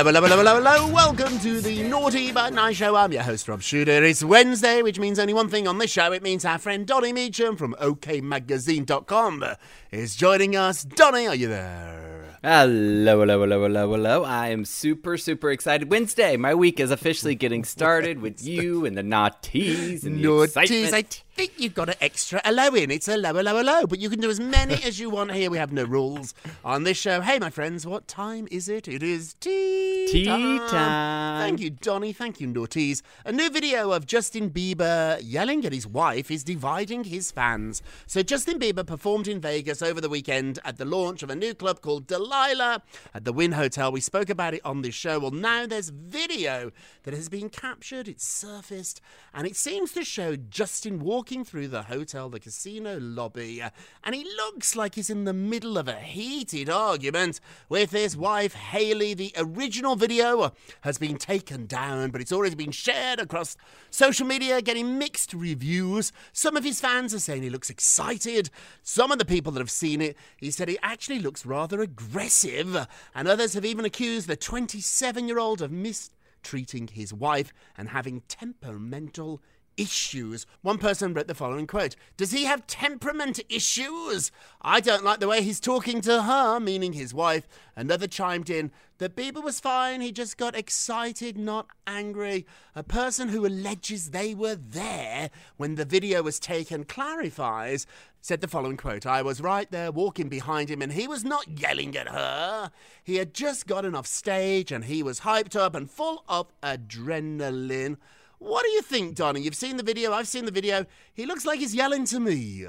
Hello, hello, hello, hello, hello. Welcome to the Naughty But Nice Show. I'm your host, Rob Shuter. It's Wednesday, which means only one thing on this show. It means our friend Donny Meacham from OKMagazine.com is joining us. Donny, are you there? Hello, hello, hello, hello, hello. I am super, super excited. Wednesday, my week is officially getting started with you and the naughties and the Naughties. excitement. Think you've got an extra hello in. It's a hello, hello, hello. But you can do as many as you want here. We have no rules on this show. Hey, my friends, what time is it? It is tea, Tea time. Thank you, Donny. Thank you, Naughties. A new video of Justin Bieber yelling at his wife is dividing his fans. So, Justin Bieber performed in Vegas over the weekend at the launch of a new club called Delilah at the Wynn Hotel. We spoke about it on this show. Well, now there's video that has been captured, it's surfaced, and it seems to show Justin walking through the hotel, the casino lobby, and he looks like he's in the middle of a heated argument with his wife, Hailey. The original video has been taken down, but it's already been shared across social media, getting mixed reviews. Some of his fans are saying he looks excited. Some of the people that have seen it, he said he actually looks rather aggressive, and others have even accused the 27 year old of mistreating his wife and having temperamental issues. One person wrote the following quote Does he have temperament issues? I don't like the way he's talking to her, meaning his wife. Another chimed in that Bieber was fine, he just got excited, not angry. A person who alleges they were there when the video was taken clarifies. Said the following quote I was right there walking behind him and he was not yelling at her. He had just gotten off stage and he was hyped up and full of adrenaline. What do you think, Donny? You've seen the video, I've seen the video. He looks like he's yelling to me.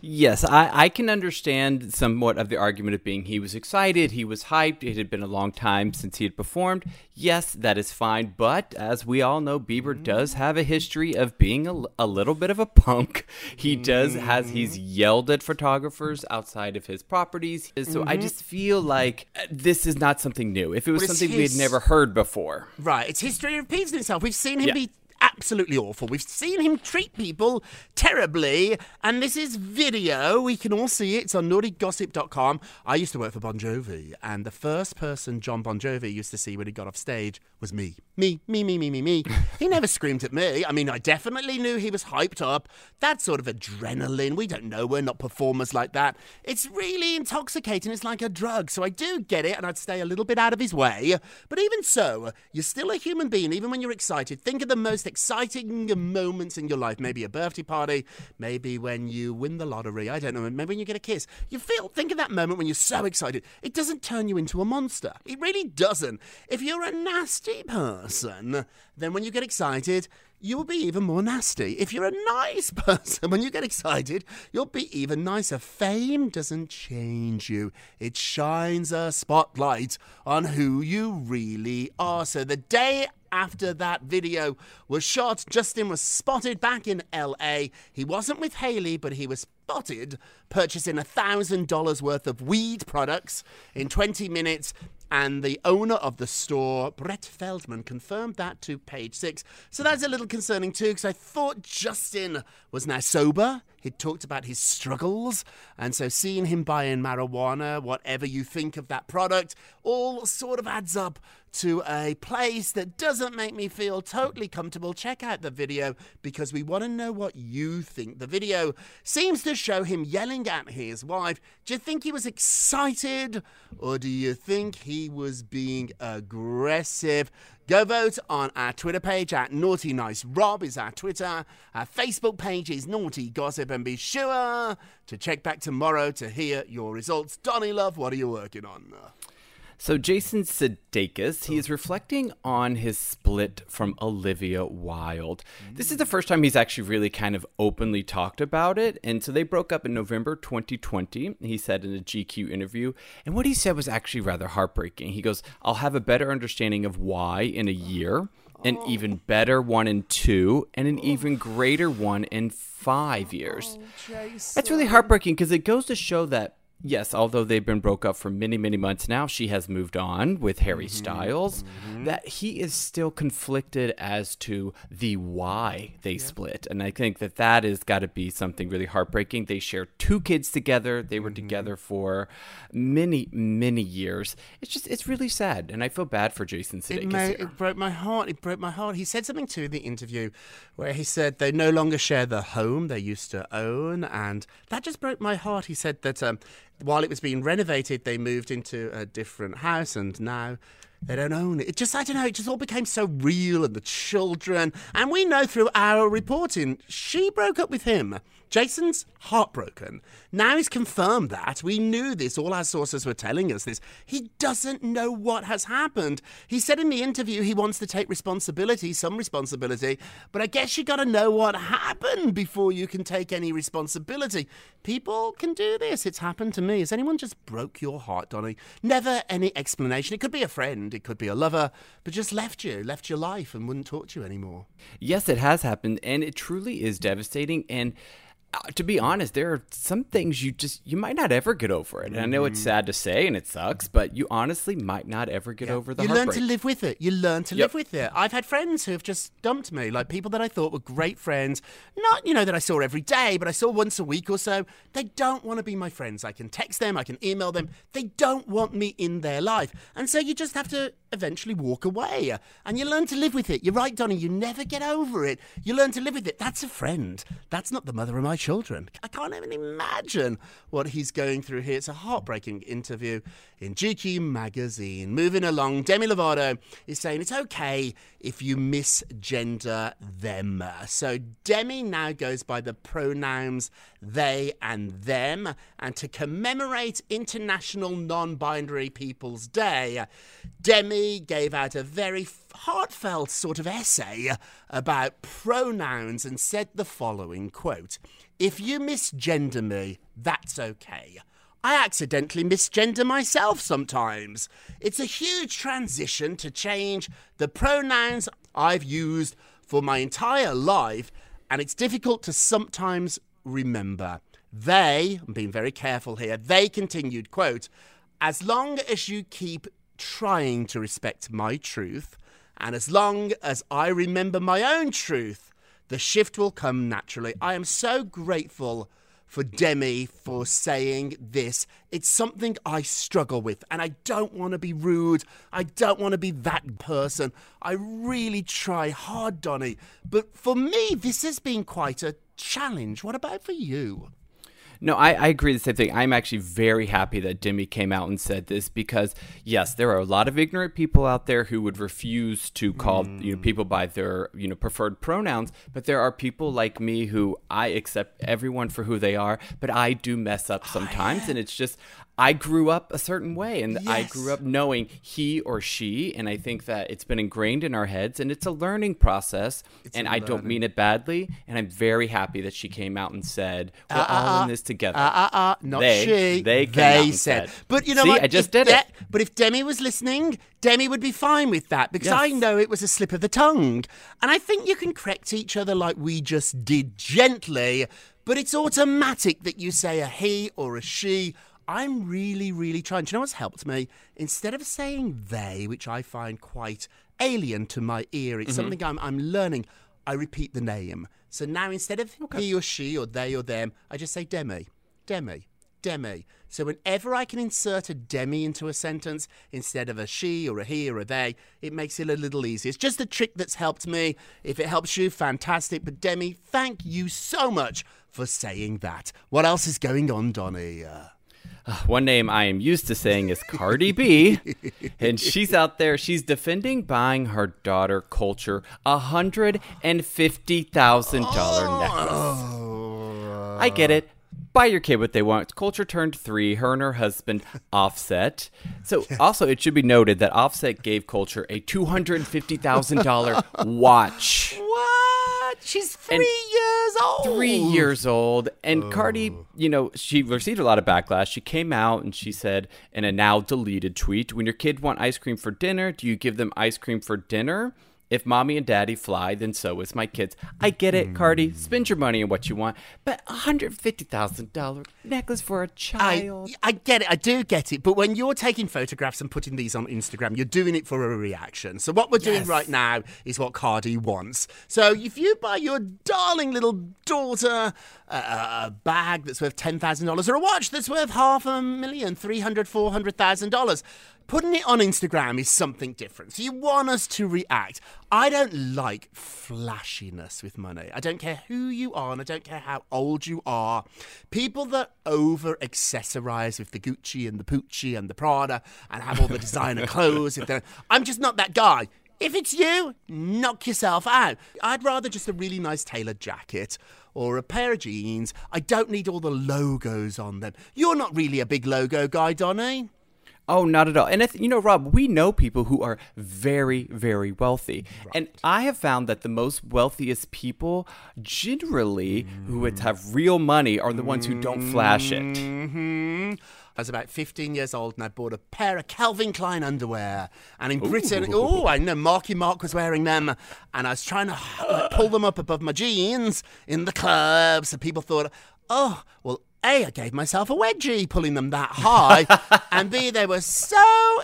Yes, I, I can understand somewhat of the argument of being he was excited, he was hyped, it had been a long time since he had performed. Yes, that is fine, but as we all know, Bieber does mm. have a history of being a, a little bit of a punk. He does has he's mm. yelled at photographers outside of his properties. So I just mm-hmm. feel like uh, this is not something new. If it was something we had never heard before. Right, it's history repeating itself. We've seen him Yeah. be absolutely awful. We've seen him treat people terribly, and this is video. We can all see it. It's on naughtygossip.com. I used to work for Bon Jovi, and the first person John Bon Jovi used to see when he got off stage was me. Me, me, me, me, me, me. he never screamed at me. I mean, I definitely knew he was hyped up. That sort of adrenaline. We don't know. We're not performers like that. It's really intoxicating. It's like a drug. So I do get it, and I'd stay a little bit out of his way. But even so, you're still a human being, even when you're excited. Think of the most exciting moments in your life. Maybe a birthday party, maybe when you win the lottery. I don't know. Maybe when you get a kiss. You feel, think of that moment when you're so excited. It doesn't turn you into a monster. It really doesn't. If you're a nasty person, then when you get excited, you will be even more nasty. If you're a nice person, when you get excited, you'll be even nicer. Fame doesn't change you, it shines a spotlight on who you really are. So the day after that video was shot, Justin was spotted back in LA. He wasn't with Hailey, but he was spotted purchasing $1,000 worth of weed products in 20 minutes. And the owner of the store, Brett Feldman, confirmed that to page six. So that's a little concerning too, because I thought Justin was now sober. He'd talked about his struggles. And so seeing him buying marijuana, whatever you think of that product, all sort of adds up to a place that doesn't make me feel totally comfortable. Check out the video because we want to know what you think. The video seems to show him yelling at his wife. Do you think he was excited or do you think he was being aggressive? Go vote on our Twitter page at Naughty Nice Rob is our Twitter. Our Facebook page is Naughty Gossip, and be sure to check back tomorrow to hear your results. Donny Love, what are you working on? So Jason Sudeikis, he is reflecting on his split from Olivia Wilde. This is the first time he's actually really kind of openly talked about it. And so they broke up in November 2020, he said in a GQ interview. And what he said was actually rather heartbreaking. He goes, I'll have a better understanding of why in a year, an oh. even better one in two, and an even greater one in five years. Oh, That's really heartbreaking because it goes to show that yes, although they've been broke up for many, many months now, she has moved on with Harry mm-hmm. Styles. Mm-hmm. That he is still conflicted as to the why they split, and I think that that has got to be something really heartbreaking. They share two kids together. They were mm-hmm. together for many, many years. It's just, it's really sad, and I feel bad for Jason Sudeikis. It, made, it broke my heart. It broke my heart. He said something too in the interview where he said they no longer share the home they used to own, and that just broke my heart. He said that um, while it was being renovated, they moved into a different house, and now they don't own it. It just, I don't know, it just all became so real, and the children. And we know through our reporting, she broke up with him. Jason's heartbroken. Now he's confirmed that. We knew this. All our sources were telling us this. He doesn't know what has happened. He said in the interview he wants to take responsibility, some responsibility, but I guess you got to know what happened before you can take any responsibility. People can do this. It's happened to me. Has anyone just broke your heart, Donny? Never any explanation. It could be a friend, it could be a lover, but just left you, left your life, and wouldn't talk to you anymore. Yes, it has happened, and it truly is devastating. And Uh, to be honest, there are some things you just you might not ever get over it. And I know it's mm. sad to say, and it sucks, but you honestly might not ever get over the you learn to live with it. You learn to Yep. live with it. I've had friends who have just dumped me, like people that I thought were great friends. Not, you know, that I saw every day, but I saw once a week or so. They don't want to be my friends. I can text them, I can email them. They don't want me in their life. And so you just have to eventually walk away. And you learn to live with it. You're right, Donny. You never get over it. You learn to live with it. That's a friend. That's not the mother of my children. I can't even imagine what he's going through here. It's a heartbreaking interview in GQ magazine. Moving along, Demi Lovato is saying it's okay if you misgender them. So Demi now goes by the pronouns they and them. And to commemorate International Non Binary People's Day, Demi gave out a very heartfelt sort of essay about pronouns and said the following quote If you misgender me, that's okay. I accidentally misgender myself sometimes. It's a huge transition to change the pronouns I've used for my entire life, and it's difficult to sometimes remember. They, I'm being very careful here, they continued, quote, as long as you keep trying to respect my truth And as long as I remember my own truth, the shift will come naturally. I am so grateful for Demi for saying this. It's something I struggle with, and I don't want to be rude. I don't want to be that person. I really try hard, Donny. But for me, this has been quite a challenge. What about for you? No, I, I agree the same thing. I'm actually very happy that Demi came out and said this because yes, there are a lot of ignorant people out there who would refuse to call you know people by their you know preferred pronouns, but there are people like me who I accept everyone for who they are, but I do mess up oh, sometimes, and it's just I grew up a certain way and I grew up knowing he or she and I think that it's been ingrained in our heads and it's a learning process and I don't mean it badly and I'm very happy that she came out and said we're all in this together. Uh, uh, uh, not They- she. they came out and said. said. But you know See, what? I just did it. But if Demi was listening, Demi would be fine with that because Yes. I know it was a slip of the tongue. And I think you can correct each other like we just did gently, but it's automatic that you say a he or a she. I'm really, really trying. Do you know what's helped me? Instead of saying they, which I find quite alien to my ear, it's something I'm, I'm learning. I repeat the name. So now instead of he or she or they or them, I just say Demi, Demi, Demi. So whenever I can insert a Demi into a sentence instead of a she or a he or a they, it makes it a little easier. It's just a trick that's helped me. If it helps you, fantastic. But Demi, thank you so much for saying that. What else is going on, Donny? Uh, Uh, one name I am used to saying is Cardi B, and she's out there. She's defending buying her daughter Kulture a hundred and fifty thousand dollar oh. necklace. I get it. Buy your kid what they want. Kulture turned three. Her and her husband Offset. So also, it should be noted that Offset gave Kulture a two hundred fifty thousand dollar watch. what? She's three And years old. three years old. And Cardi, oh. you know, she received a lot of backlash. She came out and she said in a now deleted tweet, when your kid want ice cream for dinner, do you give them ice cream for dinner? If mommy and daddy fly, then so is my kids. I get it, Cardi. Hmm. Spend your money on what you want. But a $150,000 necklace for a child. I get it, I do get it, but when you're taking photographs and putting these on Instagram, you're doing it for a reaction. So what we're doing right now is what Cardi wants. So if you buy your darling little daughter a, a bag that's worth ten thousand dollars or a watch that's worth half a million, three hundred, four hundred thousand dollars. Putting it on Instagram is something different. So you want us to react. I don't like flashiness with money. I don't care who you are and I don't care how old you are. People that over accessorize with the Gucci and the Pucci and the Prada and have all the designer clothes. If I'm just not that guy. If it's you, knock yourself out. I'd rather just a really nice tailored jacket or a pair of jeans. I don't need all the logos on them. You're not really a big logo guy, Donny. Oh, not at all. And, if, you know, Rob, we know people who are very, very wealthy. And I have found that the most wealthiest people, generally, who would have real money, are the ones who don't flash it. hmm I was about 15 years old and I bought a pair of Calvin Klein underwear. And in Britain, oh, I know Marky Mark was wearing them. And I was trying to like, pull them up above my jeans in the clubs. And people thought, oh, well, A, I gave myself a wedgie pulling them that high. and B, they were so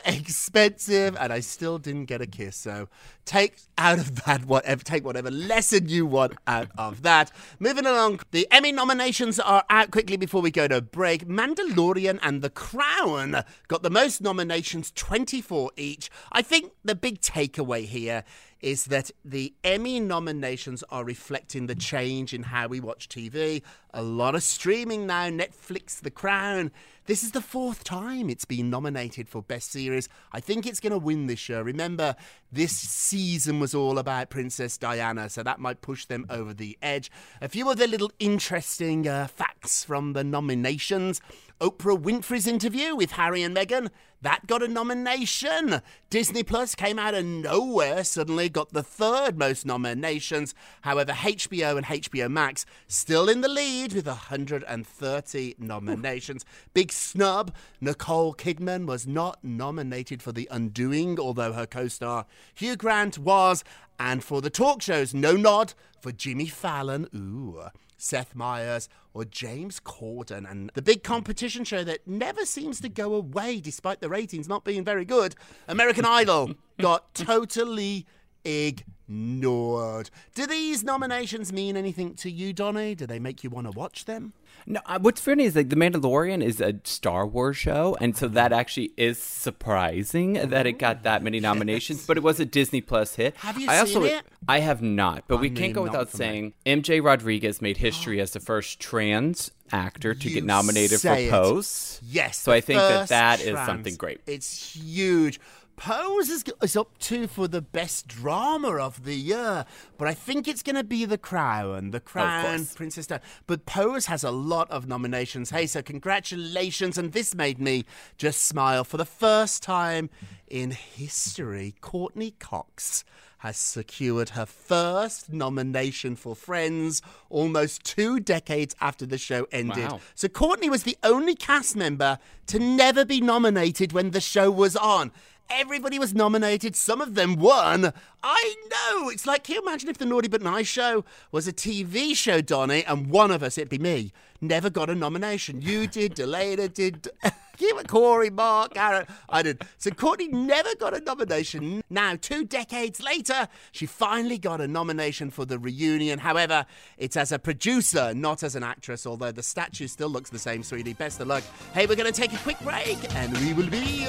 expensive and I still didn't get a kiss. So take out of that whatever, take whatever lesson you want out of that. Moving along, the Emmy nominations are out quickly before we go to break. Mandalorian and The Crown got the most nominations, 24 each. I think the big takeaway here is that the Emmy nominations are reflecting the change in how we watch TV. A lot of streaming now, Netflix, The Crown. This is the fourth time it's been nominated for Best Series. I think it's going to win this year. Remember, this season was all about Princess Diana, so that might push them over the edge. A few other little interesting uh, facts from the nominations. Oprah Winfrey's interview with Harry and Meghan, that got a nomination. Disney Plus came out of nowhere, suddenly got the third most nominations. However, HBO and HBO Max still in the lead with 130 nominations. Big snub, Nicole Kidman was not nominated for The Undoing, although her co star Hugh Grant was. And for the talk shows, no nod for Jimmy Fallon. Ooh. Seth Meyers, or James Corden. And the big competition show that never seems to go away despite the ratings not being very good, American Idol, got totally ignored. Do these nominations mean anything to you, Donny? Do they make you want to watch them? No, uh, what's funny is like The Mandalorian is a Star Wars show, and so that actually is surprising that it got that many nominations. But it was a Disney Plus hit. Have you I also, seen it? I have not, but I we can't go without for me. saying MJ Rodriguez made history as the first trans actor to You get nominated for. Pose. Yes. so I think that that is something great. It's huge. Pose is, is up to for the best drama of the year, but I think it's going to be The Crown. The Crown. Princess. But Pose has a lot of nominations. Hey, so congratulations. And this made me just smile. For the first time in history, Courteney Cox has secured her first nomination for Friends almost two decades after the show ended. Wow. So Courtney was the only cast member to never be nominated when the show was on. Everybody was nominated. Some of them won. I know. It's like, can you imagine if the Naughty But Nice show was a TV show, Donny, and one of us, it'd be me, never got a nomination. You did, Delana did, you were Corey, Mark, Aaron. I did. So Courtney never got a nomination. Now, two decades later, she finally got a nomination for the reunion. However, it's as a producer, not as an actress, although the statue still looks the same, sweetie. Best of luck. Hey, we're going to take a quick break, and we will be.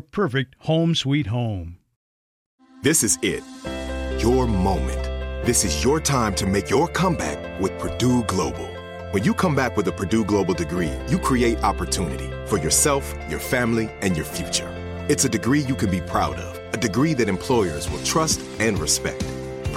perfect home sweet home. This is it. Your moment. This is your time to make your comeback with Purdue Global. When you come back with a Purdue Global degree, you create opportunity for yourself, your family, and your future. It's a degree you can be proud of, a degree that employers will trust and respect.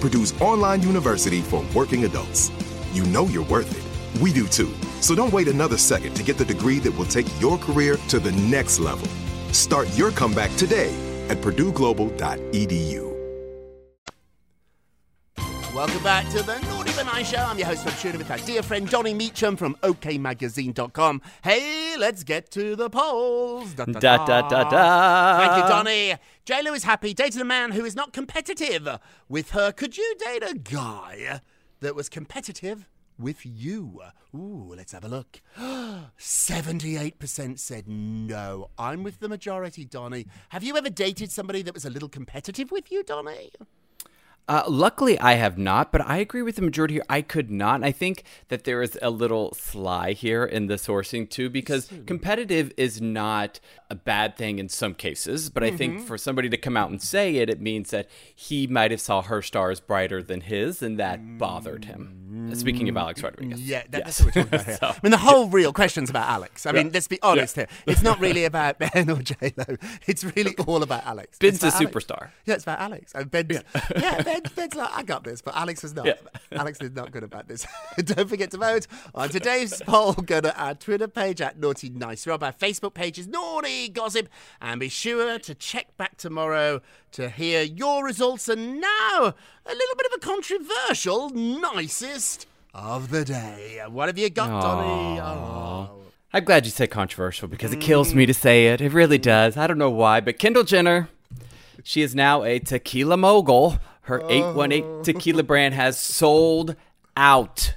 Purdue's online university for working adults. You know you're worth it. We do too. So don't wait another second to get the degree that will take your career to the next level. Start your comeback today at purdueglobal.edu. Welcome back to the Naughty But Nice Show. I'm your host from Tuna with our dear friend Johnny Meacham from OKMagazine.com. Hey, let's get to the polls. Da da Da, da, da, da. Thank you, Donny. JLo is happy dated a man who is not competitive with her. Could you date a guy that was competitive with you? Ooh, let's have a look. 78% said no. I'm with the majority, Donny. Have you ever dated somebody that was a little competitive with you, Donny? Uh, luckily, I have not, but I agree with the majority here. I could not. And I think that there is a little sly here in the sourcing too, because competitive is not a bad thing in some cases. But I think mm-hmm. for somebody to come out and say it, it means that he might have saw her stars brighter than his, and that bothered him. Uh, speaking of mm, Alex Rodriguez. Yeah, that, Yes. that's what we're talking about here. So- I mean, the whole real question's about Alex. I mean, Yeah. let's be honest here. It's not really about Ben or J Lo. It's really all about Alex. Ben's a Alex. superstar. Yeah, it's about Alex. And Ben's, yeah, ben, Like, I got this, but Alex was not. Yeah. Alex is not good about this. Don't forget to vote on today's poll. Go to our Twitter page at Naughty Nice Rob. Our Facebook page is Naughty Gossip. And be sure to check back tomorrow to hear your results. And now, a little bit of a controversial nicest of the day. What have you got, Donny? Oh. I'm glad you said controversial because it kills me to mm. say it. It really does. I don't know why, but Kendall Jenner, she is now a tequila mogul. Her 818 tequila brand has sold out.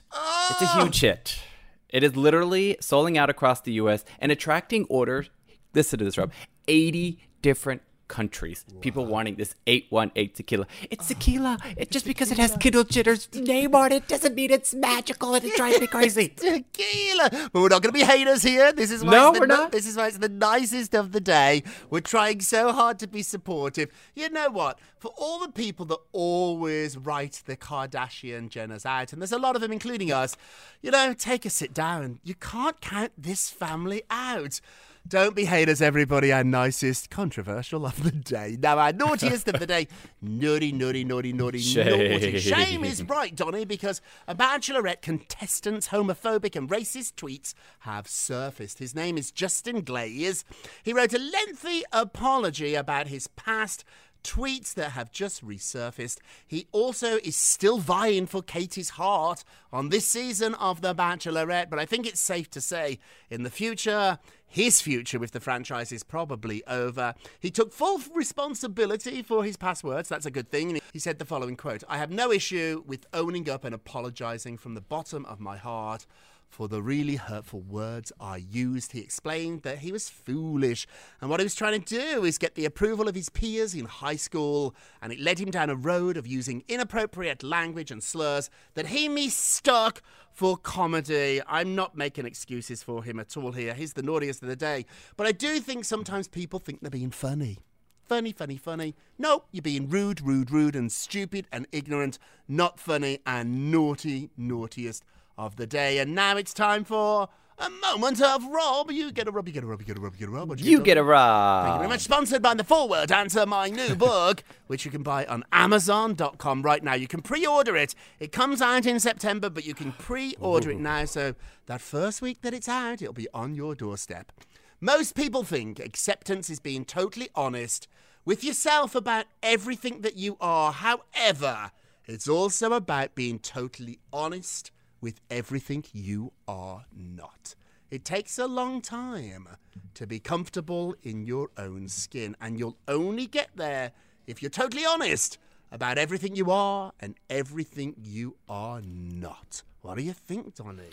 It's a oh. huge hit. It is literally selling out across the U.S. and attracting orders. Listen to this, Rob. 80 different countries. People wanting this 818 tequila. It's ah, tequila. It, just because it has Kendall Jenner's name on it doesn't mean it's magical and it drives me crazy. Tequila, but we're not going to be haters here. This is why No, we're not. This is why it's the nicest of the day. We're trying so hard to be supportive. You know what? For all the people that always write the Kardashian Jenners out, and there's a lot of them, including us. You know, take a sit down. You can't count this family out. Don't be haters, everybody. Our nicest, controversial of the day. Now, our naughtiest of the day. Naughty, naughty, naughty, naughty, naughty. Shame. Shame is right, Donny, because a Bachelorette contestant's homophobic and racist tweets have surfaced. His name is Justin Glaze. He wrote a lengthy apology about his past tweets that have just resurfaced. He also is still vying for Katie's heart on this season of The Bachelorette, but I think it's safe to say in the future, his future with the franchise is probably over. He took full responsibility for his past words. That's a good thing. He said the following quote I have no issue with owning up and apologizing from the bottom of my heart for the really hurtful words I used. He explained that he was foolish and what he was trying to do is get the approval of his peers in high school, and it led him down a road of using inappropriate language and slurs that he mistook for comedy. I'm not making excuses for him at all here. He's the naughtiest of the day. But I do think sometimes people think they're being funny. Funny, funny, funny. No, you're being rude, rude, rude, and stupid and ignorant. Not funny and naughty, naughtiest of the day. And now it's time for a moment of Rob. You get a Rob, you get a Rob, you get a Rob, you get a Rob. Do You Rob? get a Thank you very much. Sponsored by the Forward Answer, my new book, which you can buy on Amazon.com right now. You can pre order it. It comes out in September, but you can pre order it now. So that first week that it's out, it'll be on your doorstep. Most people think acceptance is being totally honest with yourself about everything that you are. However, it's also about being totally honest with everything you are not. It takes a long time to be comfortable in your own skin, and you'll only get there if you're totally honest about everything you are and everything you are not. What do you think, Donny?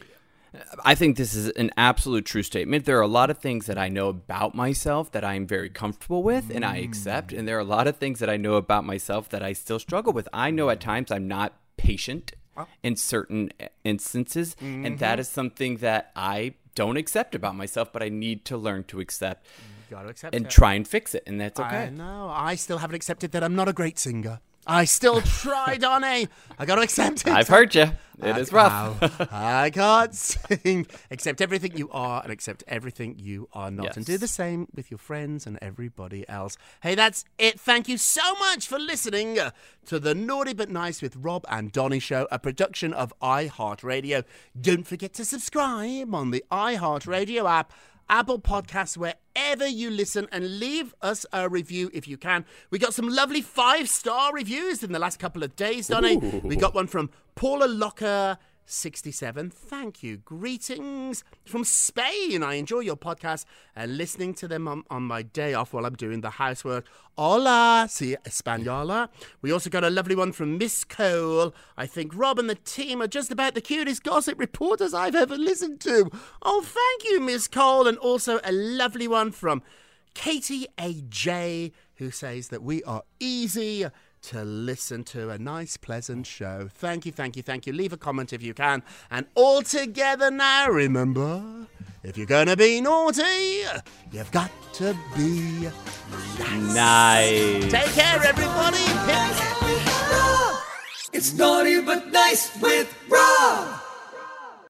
I think this is an absolute true statement. There are a lot of things that I know about myself that I am very comfortable with and I accept. And there are a lot of things that I know about myself that I still struggle with. I know at times I'm not patient in certain eh, instances. And that mm-hmm. is something that I don't accept about myself, but I need to learn to accept You gotta accept and it. try and fix it. And that's I okay. know. I still haven't accepted that I'm not a great singer. I still try, Donny. I got to accept it. I've heard you. It I- is rough. Ow. I can't sing. Accept everything you are and accept everything you are not. And do the same with your friends and everybody else. Hey, that's it. Thank you so much for listening to the Naughty But Nice with Rob and Donny show, a production of iHeartRadio. Don't forget to subscribe on the iHeartRadio app. Apple Podcasts, wherever you listen, and leave us a review if you can. We got some lovely five star reviews in the last couple of days, Donny. We got one from Paula Locker. 67. Thank you. Greetings from Spain. I enjoy your podcast and listening to them on, on my day off while I'm doing the housework. Hola, si Española. We also got a lovely one from Miss Cole. I think Rob and the team are just about the cutest gossip reporters I've ever listened to. Oh, thank you, Miss Cole. And also a lovely one from Katie A.J., who says that we are easy to listen to. A nice, pleasant show. Thank you, thank you, thank you. Leave a comment if you can. And all together now, remember, if you're going to be naughty, you've got to be nice. Nice. Take care, everybody. It's naughty but nice with Rob.